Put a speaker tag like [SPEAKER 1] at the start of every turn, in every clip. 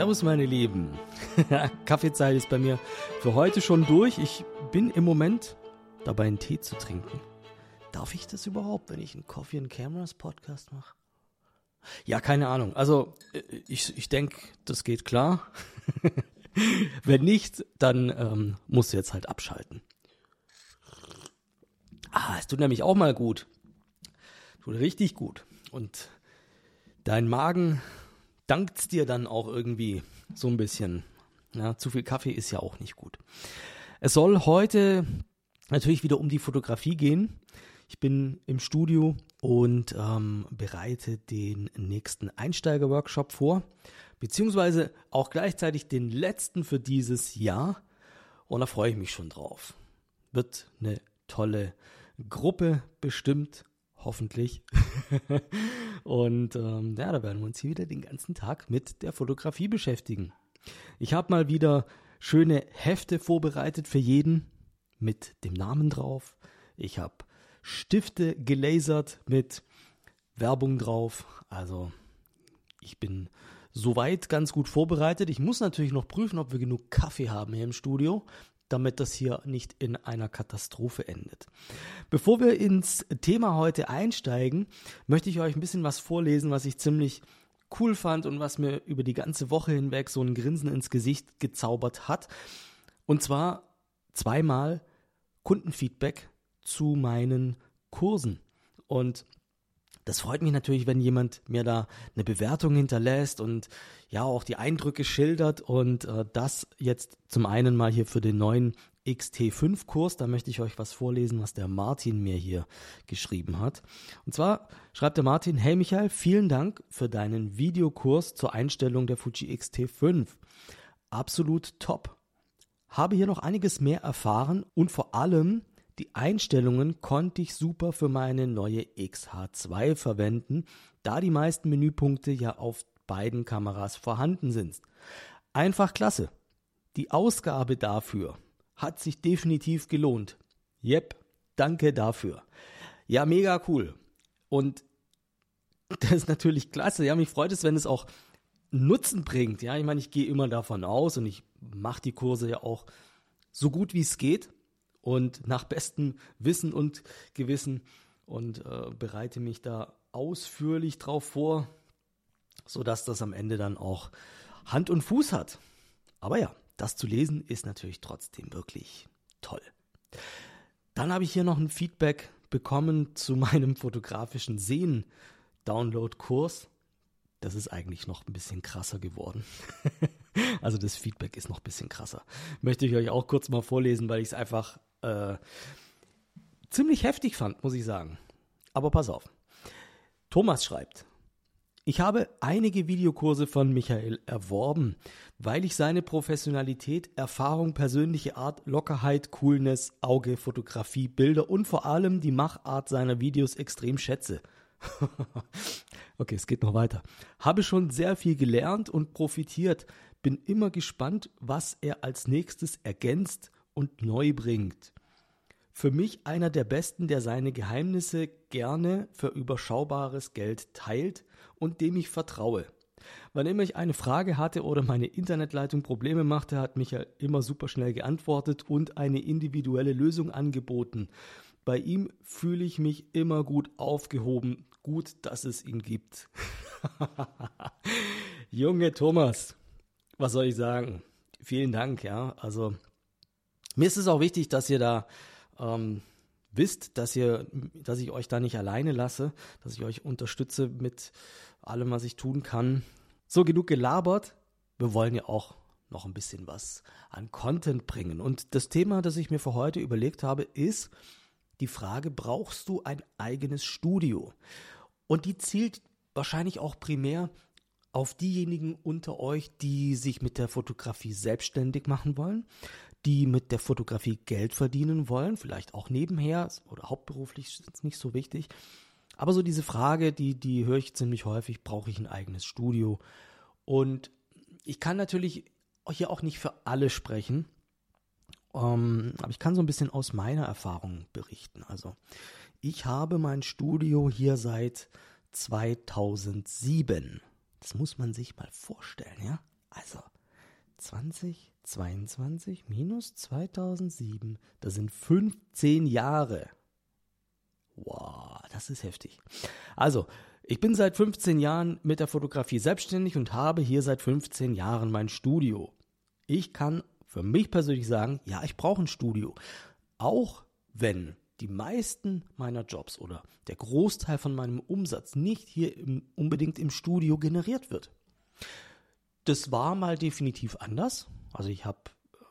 [SPEAKER 1] Servus, meine Lieben. Kaffeezeit ist bei mir für heute schon durch. Ich bin im Moment dabei, einen Tee zu trinken. Darf ich das überhaupt, wenn ich einen Coffee and Cameras Podcast mache? Ja, keine Ahnung. Also, äh, ich, ich denke, das geht klar. wenn nicht, dann ähm, musst du jetzt halt abschalten. Ah, es tut nämlich auch mal gut. Tut richtig gut. Und dein Magen dankt's dir dann auch irgendwie so ein bisschen. Ja, zu viel Kaffee ist ja auch nicht gut. Es soll heute natürlich wieder um die Fotografie gehen. Ich bin im Studio und ähm, bereite den nächsten Einsteiger-Workshop vor, beziehungsweise auch gleichzeitig den letzten für dieses Jahr. Und da freue ich mich schon drauf. Wird eine tolle Gruppe bestimmt hoffentlich. und ähm, ja, da werden wir uns hier wieder den ganzen Tag mit der Fotografie beschäftigen. Ich habe mal wieder schöne Hefte vorbereitet für jeden mit dem Namen drauf. Ich habe Stifte gelasert mit Werbung drauf. Also ich bin soweit ganz gut vorbereitet. Ich muss natürlich noch prüfen, ob wir genug Kaffee haben hier im Studio damit das hier nicht in einer Katastrophe endet. Bevor wir ins Thema heute einsteigen, möchte ich euch ein bisschen was vorlesen, was ich ziemlich cool fand und was mir über die ganze Woche hinweg so ein Grinsen ins Gesicht gezaubert hat. Und zwar zweimal Kundenfeedback zu meinen Kursen. Und das freut mich natürlich, wenn jemand mir da eine Bewertung hinterlässt und ja auch die Eindrücke schildert und äh, das jetzt zum einen mal hier für den neuen XT5 Kurs, da möchte ich euch was vorlesen, was der Martin mir hier geschrieben hat. Und zwar schreibt der Martin, hey Michael, vielen Dank für deinen Videokurs zur Einstellung der Fuji XT5. Absolut top. Habe hier noch einiges mehr erfahren und vor allem die Einstellungen konnte ich super für meine neue XH2 verwenden, da die meisten Menüpunkte ja auf beiden Kameras vorhanden sind. Einfach klasse. Die Ausgabe dafür hat sich definitiv gelohnt. Yep, danke dafür. Ja, mega cool. Und das ist natürlich klasse. Ja, mich freut es, wenn es auch Nutzen bringt. Ja, ich meine, ich gehe immer davon aus und ich mache die Kurse ja auch so gut wie es geht und nach bestem Wissen und Gewissen und äh, bereite mich da ausführlich drauf vor, sodass das am Ende dann auch Hand und Fuß hat. Aber ja, das zu lesen ist natürlich trotzdem wirklich toll. Dann habe ich hier noch ein Feedback bekommen zu meinem fotografischen Sehen Download Kurs. Das ist eigentlich noch ein bisschen krasser geworden. also das Feedback ist noch ein bisschen krasser. Möchte ich euch auch kurz mal vorlesen, weil ich es einfach äh, ziemlich heftig fand, muss ich sagen. Aber pass auf. Thomas schreibt, ich habe einige Videokurse von Michael erworben, weil ich seine Professionalität, Erfahrung, persönliche Art, Lockerheit, Coolness, Auge, Fotografie, Bilder und vor allem die Machart seiner Videos extrem schätze. okay, es geht noch weiter. Habe schon sehr viel gelernt und profitiert, bin immer gespannt, was er als nächstes ergänzt und neu bringt. Für mich einer der besten, der seine Geheimnisse gerne für überschaubares Geld teilt und dem ich vertraue. Wann immer ich eine Frage hatte oder meine Internetleitung Probleme machte, hat Michael immer super schnell geantwortet und eine individuelle Lösung angeboten. Bei ihm fühle ich mich immer gut aufgehoben. Gut, dass es ihn gibt. Junge Thomas, was soll ich sagen? Vielen Dank, ja. Also mir ist es auch wichtig, dass ihr da ähm, wisst, dass ihr, dass ich euch da nicht alleine lasse, dass ich euch unterstütze mit allem, was ich tun kann. So genug gelabert. Wir wollen ja auch noch ein bisschen was an Content bringen. Und das Thema, das ich mir für heute überlegt habe, ist die Frage, brauchst du ein eigenes Studio? Und die zielt wahrscheinlich auch primär auf diejenigen unter euch, die sich mit der Fotografie selbstständig machen wollen, die mit der Fotografie Geld verdienen wollen, vielleicht auch nebenher oder hauptberuflich ist nicht so wichtig. Aber so diese Frage, die, die höre ich ziemlich häufig, brauche ich ein eigenes Studio? Und ich kann natürlich hier auch nicht für alle sprechen, ähm, aber ich kann so ein bisschen aus meiner Erfahrung berichten. Also ich habe mein Studio hier seit 2007. Das muss man sich mal vorstellen, ja? Also 2022 minus 2007, das sind 15 Jahre. Wow, das ist heftig. Also, ich bin seit 15 Jahren mit der Fotografie selbstständig und habe hier seit 15 Jahren mein Studio. Ich kann für mich persönlich sagen, ja, ich brauche ein Studio. Auch wenn die meisten meiner Jobs oder der Großteil von meinem Umsatz nicht hier im, unbedingt im Studio generiert wird. Das war mal definitiv anders. Also ich habe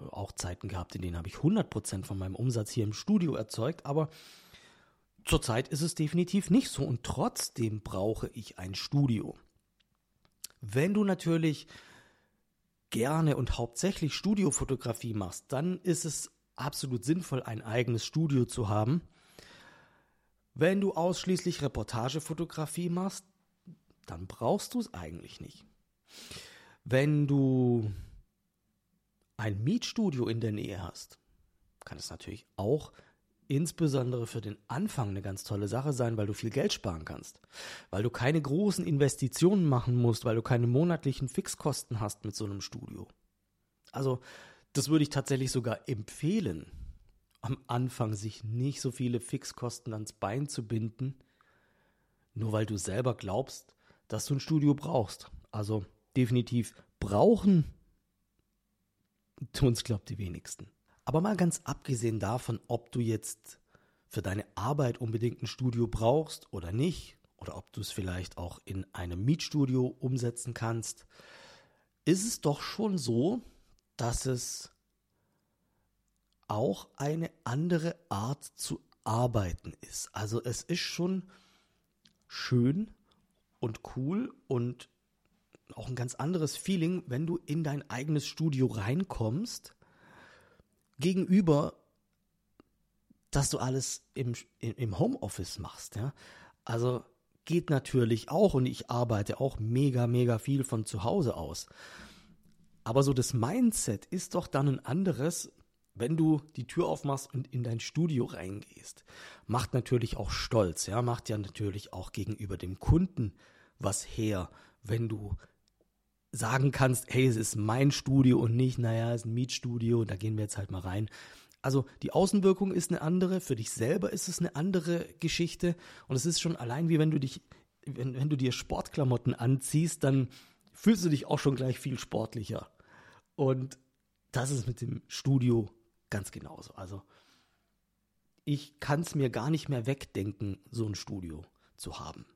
[SPEAKER 1] äh, auch Zeiten gehabt, in denen habe ich 100% von meinem Umsatz hier im Studio erzeugt, aber zurzeit ist es definitiv nicht so und trotzdem brauche ich ein Studio. Wenn du natürlich gerne und hauptsächlich Studiofotografie machst, dann ist es absolut sinnvoll, ein eigenes Studio zu haben. Wenn du ausschließlich Reportagefotografie machst, dann brauchst du es eigentlich nicht. Wenn du ein Mietstudio in der Nähe hast, kann es natürlich auch insbesondere für den Anfang eine ganz tolle Sache sein, weil du viel Geld sparen kannst, weil du keine großen Investitionen machen musst, weil du keine monatlichen Fixkosten hast mit so einem Studio. Also das würde ich tatsächlich sogar empfehlen, am Anfang sich nicht so viele Fixkosten ans Bein zu binden, nur weil du selber glaubst, dass du ein Studio brauchst. Also definitiv brauchen tun es, glaubt die wenigsten. Aber mal ganz abgesehen davon, ob du jetzt für deine Arbeit unbedingt ein Studio brauchst oder nicht, oder ob du es vielleicht auch in einem Mietstudio umsetzen kannst, ist es doch schon so, dass es auch eine andere Art zu arbeiten ist. Also es ist schon schön und cool und auch ein ganz anderes Feeling, wenn du in dein eigenes Studio reinkommst, gegenüber, dass du alles im, im Homeoffice machst. Ja? Also geht natürlich auch und ich arbeite auch mega, mega viel von zu Hause aus. Aber so das Mindset ist doch dann ein anderes, wenn du die Tür aufmachst und in dein Studio reingehst. Macht natürlich auch stolz, ja, macht ja natürlich auch gegenüber dem Kunden was her, wenn du sagen kannst, hey, es ist mein Studio und nicht, naja, es ist ein Mietstudio, da gehen wir jetzt halt mal rein. Also die Außenwirkung ist eine andere, für dich selber ist es eine andere Geschichte und es ist schon allein wie wenn du dich, wenn, wenn du dir Sportklamotten anziehst, dann fühlst du dich auch schon gleich viel sportlicher. Und das ist mit dem Studio ganz genauso. Also ich kann es mir gar nicht mehr wegdenken, so ein Studio zu haben.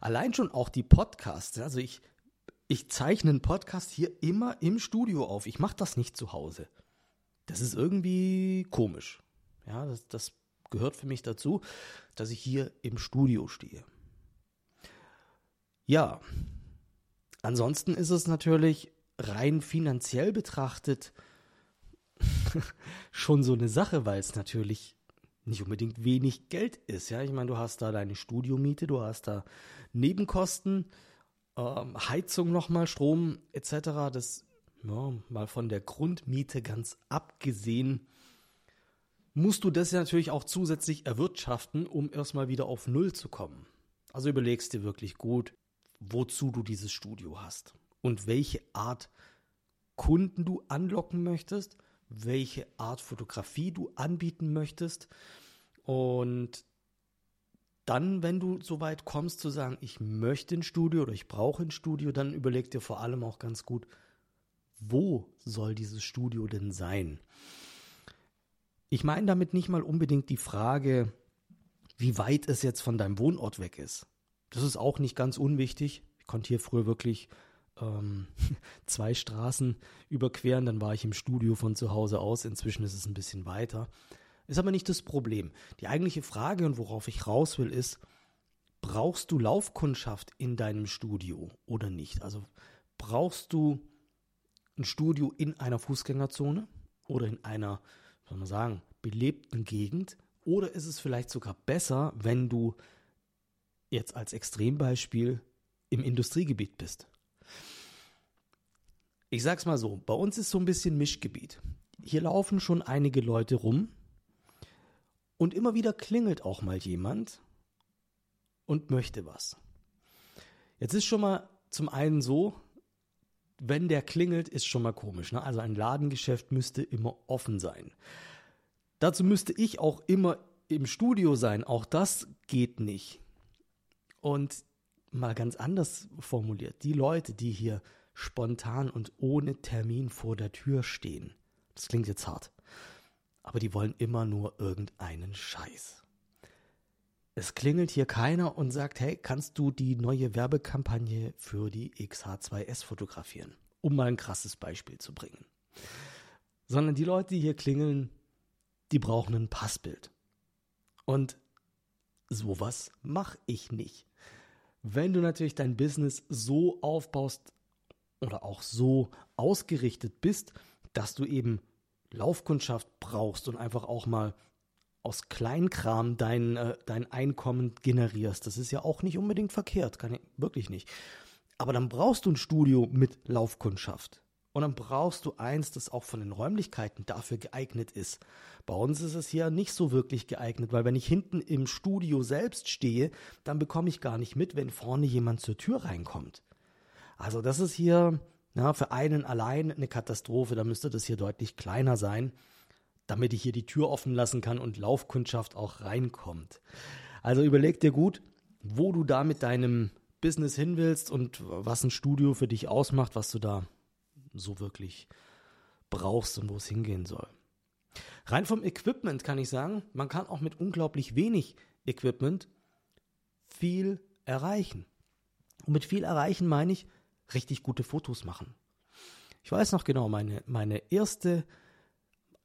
[SPEAKER 1] Allein schon auch die Podcasts. Also ich, ich zeichne einen Podcast hier immer im Studio auf. Ich mache das nicht zu Hause. Das ist irgendwie komisch. Ja, das, das gehört für mich dazu, dass ich hier im Studio stehe. Ja, ansonsten ist es natürlich rein finanziell betrachtet schon so eine Sache, weil es natürlich nicht unbedingt wenig Geld ist. Ja, ich meine, du hast da deine Studiomiete, du hast da Nebenkosten, ähm, Heizung nochmal, Strom etc. Das ja, mal von der Grundmiete ganz abgesehen, musst du das ja natürlich auch zusätzlich erwirtschaften, um erstmal wieder auf Null zu kommen. Also überlegst dir wirklich gut, wozu du dieses Studio hast und welche Art Kunden du anlocken möchtest, welche Art Fotografie du anbieten möchtest. Und dann, wenn du so weit kommst zu sagen, ich möchte ein Studio oder ich brauche ein Studio, dann überleg dir vor allem auch ganz gut, wo soll dieses Studio denn sein? Ich meine damit nicht mal unbedingt die Frage, wie weit es jetzt von deinem Wohnort weg ist. Das ist auch nicht ganz unwichtig. Ich konnte hier früher wirklich ähm, zwei Straßen überqueren, dann war ich im Studio von zu Hause aus. Inzwischen ist es ein bisschen weiter. Ist aber nicht das Problem. Die eigentliche Frage und worauf ich raus will, ist, brauchst du Laufkundschaft in deinem Studio oder nicht? Also brauchst du ein Studio in einer Fußgängerzone oder in einer, soll man sagen, belebten Gegend? Oder ist es vielleicht sogar besser, wenn du jetzt als Extrembeispiel im Industriegebiet bist? Ich sag's mal so, bei uns ist so ein bisschen Mischgebiet. Hier laufen schon einige Leute rum und immer wieder klingelt auch mal jemand und möchte was. Jetzt ist schon mal zum einen so, wenn der klingelt, ist schon mal komisch. Ne? Also ein Ladengeschäft müsste immer offen sein. Dazu müsste ich auch immer im Studio sein. Auch das geht nicht. Und mal ganz anders formuliert, die Leute, die hier spontan und ohne Termin vor der Tür stehen, das klingt jetzt hart, aber die wollen immer nur irgendeinen Scheiß. Es klingelt hier keiner und sagt, hey, kannst du die neue Werbekampagne für die XH2S fotografieren? Um mal ein krasses Beispiel zu bringen. Sondern die Leute, die hier klingeln, die brauchen ein Passbild. Und sowas mache ich nicht. Wenn du natürlich dein Business so aufbaust oder auch so ausgerichtet bist, dass du eben Laufkundschaft brauchst und einfach auch mal aus Kleinkram dein, äh, dein Einkommen generierst. Das ist ja auch nicht unbedingt verkehrt, kann ich wirklich nicht. Aber dann brauchst du ein Studio mit Laufkundschaft. Und dann brauchst du eins, das auch von den Räumlichkeiten dafür geeignet ist. Bei uns ist es hier nicht so wirklich geeignet, weil wenn ich hinten im Studio selbst stehe, dann bekomme ich gar nicht mit, wenn vorne jemand zur Tür reinkommt. Also das ist hier ja, für einen allein eine Katastrophe. Da müsste das hier deutlich kleiner sein, damit ich hier die Tür offen lassen kann und Laufkundschaft auch reinkommt. Also überleg dir gut, wo du da mit deinem Business hin willst und was ein Studio für dich ausmacht, was du da so wirklich brauchst und wo es hingehen soll. Rein vom Equipment kann ich sagen, man kann auch mit unglaublich wenig Equipment viel erreichen. Und mit viel erreichen meine ich richtig gute Fotos machen. Ich weiß noch genau, meine, meine erste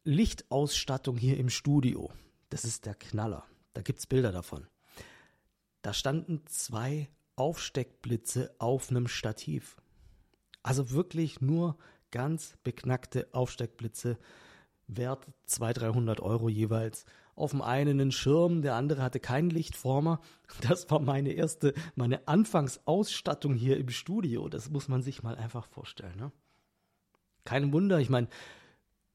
[SPEAKER 1] Lichtausstattung hier im Studio, das ist der Knaller. Da gibt es Bilder davon. Da standen zwei Aufsteckblitze auf einem Stativ. Also wirklich nur ganz beknackte Aufsteckblitze, wert 200, 300 Euro jeweils. Auf dem einen einen Schirm, der andere hatte keinen Lichtformer. Das war meine erste, meine Anfangsausstattung hier im Studio. Das muss man sich mal einfach vorstellen. Ne? Kein Wunder, ich meine,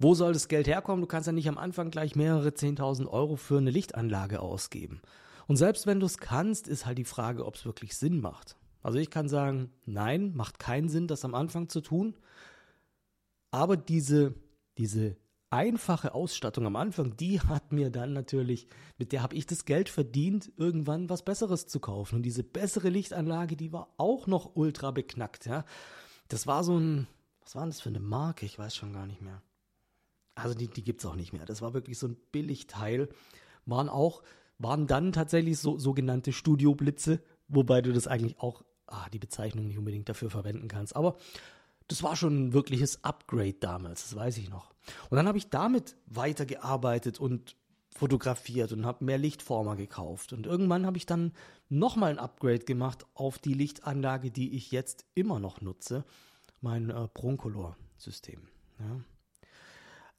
[SPEAKER 1] wo soll das Geld herkommen? Du kannst ja nicht am Anfang gleich mehrere 10.000 Euro für eine Lichtanlage ausgeben. Und selbst wenn du es kannst, ist halt die Frage, ob es wirklich Sinn macht. Also ich kann sagen, nein, macht keinen Sinn, das am Anfang zu tun. Aber diese, diese einfache Ausstattung am Anfang, die hat mir dann natürlich, mit der habe ich das Geld verdient, irgendwann was Besseres zu kaufen. Und diese bessere Lichtanlage, die war auch noch ultra beknackt. Ja. Das war so ein, was war das für eine Marke? Ich weiß schon gar nicht mehr. Also die, die gibt es auch nicht mehr. Das war wirklich so ein Billigteil. Waren auch, waren dann tatsächlich so sogenannte Studioblitze, wobei du das eigentlich auch ah, die Bezeichnung nicht unbedingt dafür verwenden kannst. Aber das war schon ein wirkliches Upgrade damals, das weiß ich noch. Und dann habe ich damit weitergearbeitet und fotografiert und habe mehr Lichtformer gekauft. Und irgendwann habe ich dann nochmal ein Upgrade gemacht auf die Lichtanlage, die ich jetzt immer noch nutze, mein äh, Broncolor-System. Ja.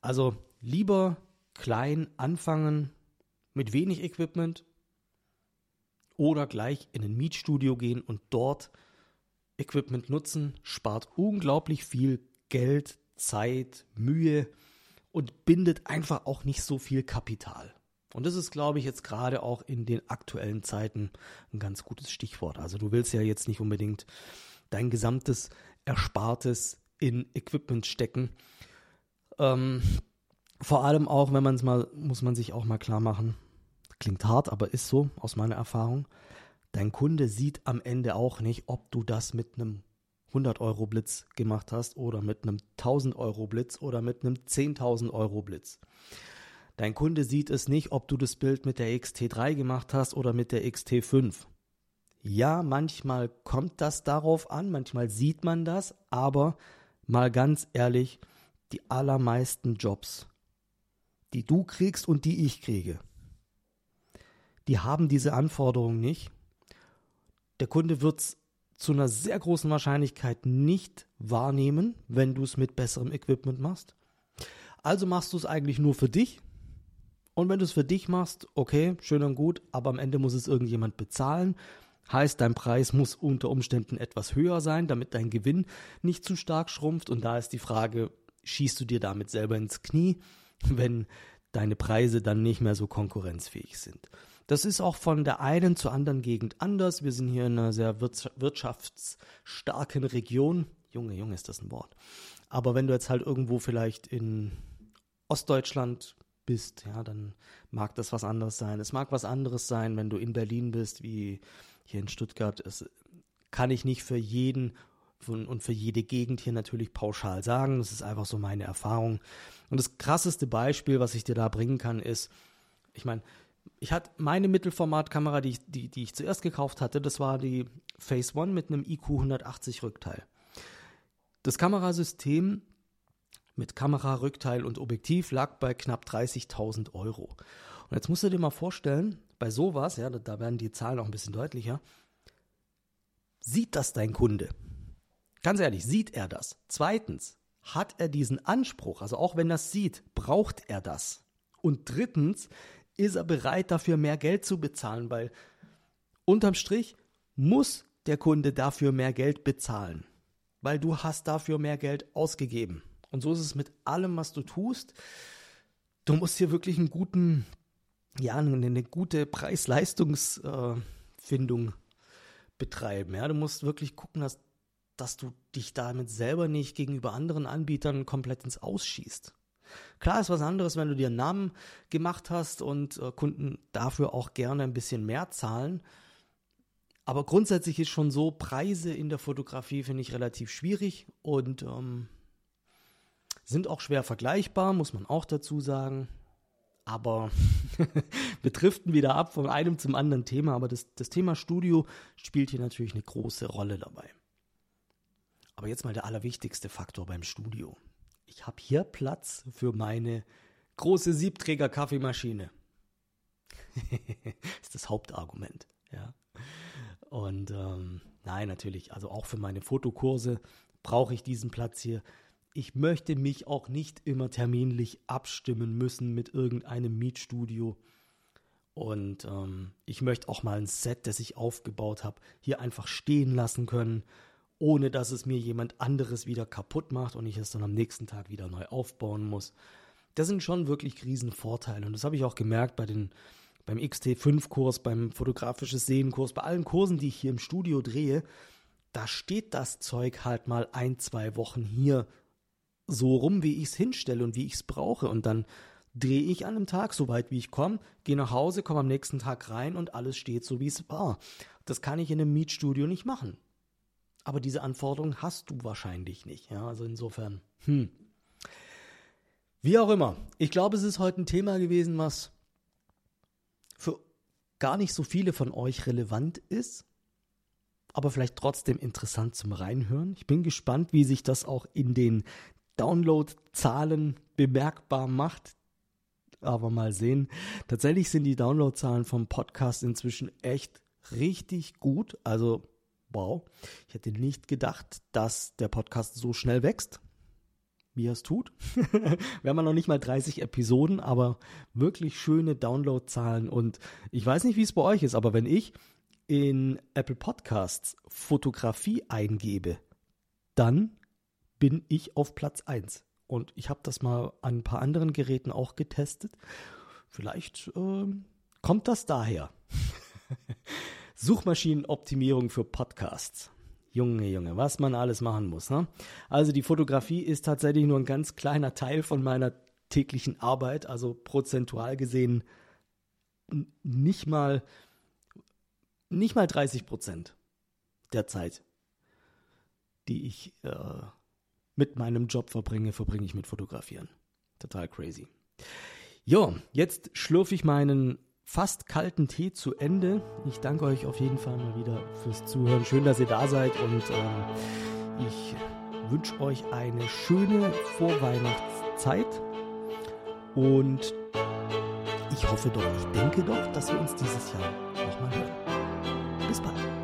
[SPEAKER 1] Also lieber klein anfangen mit wenig Equipment oder gleich in ein Mietstudio gehen und dort Equipment nutzen, spart unglaublich viel Geld, Zeit, Mühe und bindet einfach auch nicht so viel Kapital. Und das ist, glaube ich, jetzt gerade auch in den aktuellen Zeiten ein ganz gutes Stichwort. Also du willst ja jetzt nicht unbedingt dein gesamtes Erspartes in Equipment stecken. Ähm, vor allem auch, wenn man es mal, muss man sich auch mal klar machen, Klingt hart, aber ist so aus meiner Erfahrung. Dein Kunde sieht am Ende auch nicht, ob du das mit einem 100 Euro Blitz gemacht hast oder mit einem 1000 Euro Blitz oder mit einem 10.000 Euro Blitz. Dein Kunde sieht es nicht, ob du das Bild mit der XT3 gemacht hast oder mit der XT5. Ja, manchmal kommt das darauf an, manchmal sieht man das, aber mal ganz ehrlich, die allermeisten Jobs, die du kriegst und die ich kriege, die haben diese Anforderungen nicht. Der Kunde wird es zu einer sehr großen Wahrscheinlichkeit nicht wahrnehmen, wenn du es mit besserem Equipment machst. Also machst du es eigentlich nur für dich. Und wenn du es für dich machst, okay, schön und gut, aber am Ende muss es irgendjemand bezahlen. Heißt, dein Preis muss unter Umständen etwas höher sein, damit dein Gewinn nicht zu stark schrumpft. Und da ist die Frage, schießt du dir damit selber ins Knie, wenn deine Preise dann nicht mehr so konkurrenzfähig sind. Das ist auch von der einen zur anderen Gegend anders. Wir sind hier in einer sehr wirtschaftsstarken Region Junge, Junge ist das ein Wort. Aber wenn du jetzt halt irgendwo vielleicht in Ostdeutschland bist, ja, dann mag das was anderes sein. Es mag was anderes sein, wenn du in Berlin bist, wie hier in Stuttgart. Es kann ich nicht für jeden und für jede Gegend hier natürlich pauschal sagen. Das ist einfach so meine Erfahrung. Und das krasseste Beispiel, was ich dir da bringen kann, ist, ich meine, ich hatte meine Mittelformatkamera, die, die, die ich zuerst gekauft hatte, das war die Phase One mit einem IQ 180 Rückteil. Das Kamerasystem mit Kamera, Rückteil und Objektiv lag bei knapp 30.000 Euro. Und jetzt musst du dir mal vorstellen, bei sowas, ja, da werden die Zahlen auch ein bisschen deutlicher, sieht das dein Kunde? Ganz ehrlich, sieht er das? Zweitens, hat er diesen Anspruch? Also auch wenn er es sieht, braucht er das? Und drittens, ist er bereit dafür mehr Geld zu bezahlen? Weil unterm Strich muss der Kunde dafür mehr Geld bezahlen, weil du hast dafür mehr Geld ausgegeben. Und so ist es mit allem, was du tust. Du musst hier wirklich einen guten, ja, eine gute Preis-Leistungs-Findung betreiben. Ja, du musst wirklich gucken, dass, dass du dich damit selber nicht gegenüber anderen Anbietern komplett ins Ausschießt. Klar ist was anderes, wenn du dir einen Namen gemacht hast und äh, Kunden dafür auch gerne ein bisschen mehr zahlen. Aber grundsätzlich ist schon so, Preise in der Fotografie finde ich relativ schwierig und ähm, sind auch schwer vergleichbar, muss man auch dazu sagen. Aber wir driften wieder ab von einem zum anderen Thema. Aber das, das Thema Studio spielt hier natürlich eine große Rolle dabei. Aber jetzt mal der allerwichtigste Faktor beim Studio. Ich habe hier Platz für meine große Siebträger-Kaffeemaschine. ist das Hauptargument, ja. Und ähm, nein, natürlich, also auch für meine Fotokurse brauche ich diesen Platz hier ich möchte mich auch nicht immer terminlich abstimmen müssen mit irgendeinem Mietstudio. Und ähm, ich möchte auch mal ein Set, das ich aufgebaut habe, hier einfach stehen lassen können, ohne dass es mir jemand anderes wieder kaputt macht und ich es dann am nächsten Tag wieder neu aufbauen muss. Das sind schon wirklich riesen Vorteile. Und das habe ich auch gemerkt bei den, beim XT5-Kurs, beim fotografisches Sehen-Kurs, bei allen Kursen, die ich hier im Studio drehe. Da steht das Zeug halt mal ein, zwei Wochen hier so rum, wie ich es hinstelle und wie ich es brauche. Und dann drehe ich an einem Tag, so weit wie ich komme, gehe nach Hause, komme am nächsten Tag rein und alles steht so, wie es war. Das kann ich in einem Mietstudio nicht machen. Aber diese Anforderung hast du wahrscheinlich nicht. Ja, also insofern, hm. Wie auch immer. Ich glaube, es ist heute ein Thema gewesen, was für gar nicht so viele von euch relevant ist, aber vielleicht trotzdem interessant zum Reinhören. Ich bin gespannt, wie sich das auch in den Downloadzahlen bemerkbar macht. Aber mal sehen. Tatsächlich sind die Downloadzahlen vom Podcast inzwischen echt richtig gut. Also, wow. Ich hätte nicht gedacht, dass der Podcast so schnell wächst, wie er es tut. Wir haben noch nicht mal 30 Episoden, aber wirklich schöne Downloadzahlen. Und ich weiß nicht, wie es bei euch ist, aber wenn ich in Apple Podcasts Fotografie eingebe, dann bin ich auf Platz 1. Und ich habe das mal an ein paar anderen Geräten auch getestet. Vielleicht äh, kommt das daher. Suchmaschinenoptimierung für Podcasts. Junge, Junge, was man alles machen muss. Ne? Also die Fotografie ist tatsächlich nur ein ganz kleiner Teil von meiner täglichen Arbeit, also prozentual gesehen nicht mal nicht mal 30 Prozent der Zeit, die ich äh, mit meinem Job verbringe, verbringe ich mit Fotografieren. Total crazy. Jo, jetzt schlürfe ich meinen fast kalten Tee zu Ende. Ich danke euch auf jeden Fall mal wieder fürs Zuhören. Schön, dass ihr da seid und ähm, ich wünsche euch eine schöne Vorweihnachtszeit und ich hoffe doch, ich denke doch, dass wir uns dieses Jahr nochmal hören. Bis bald.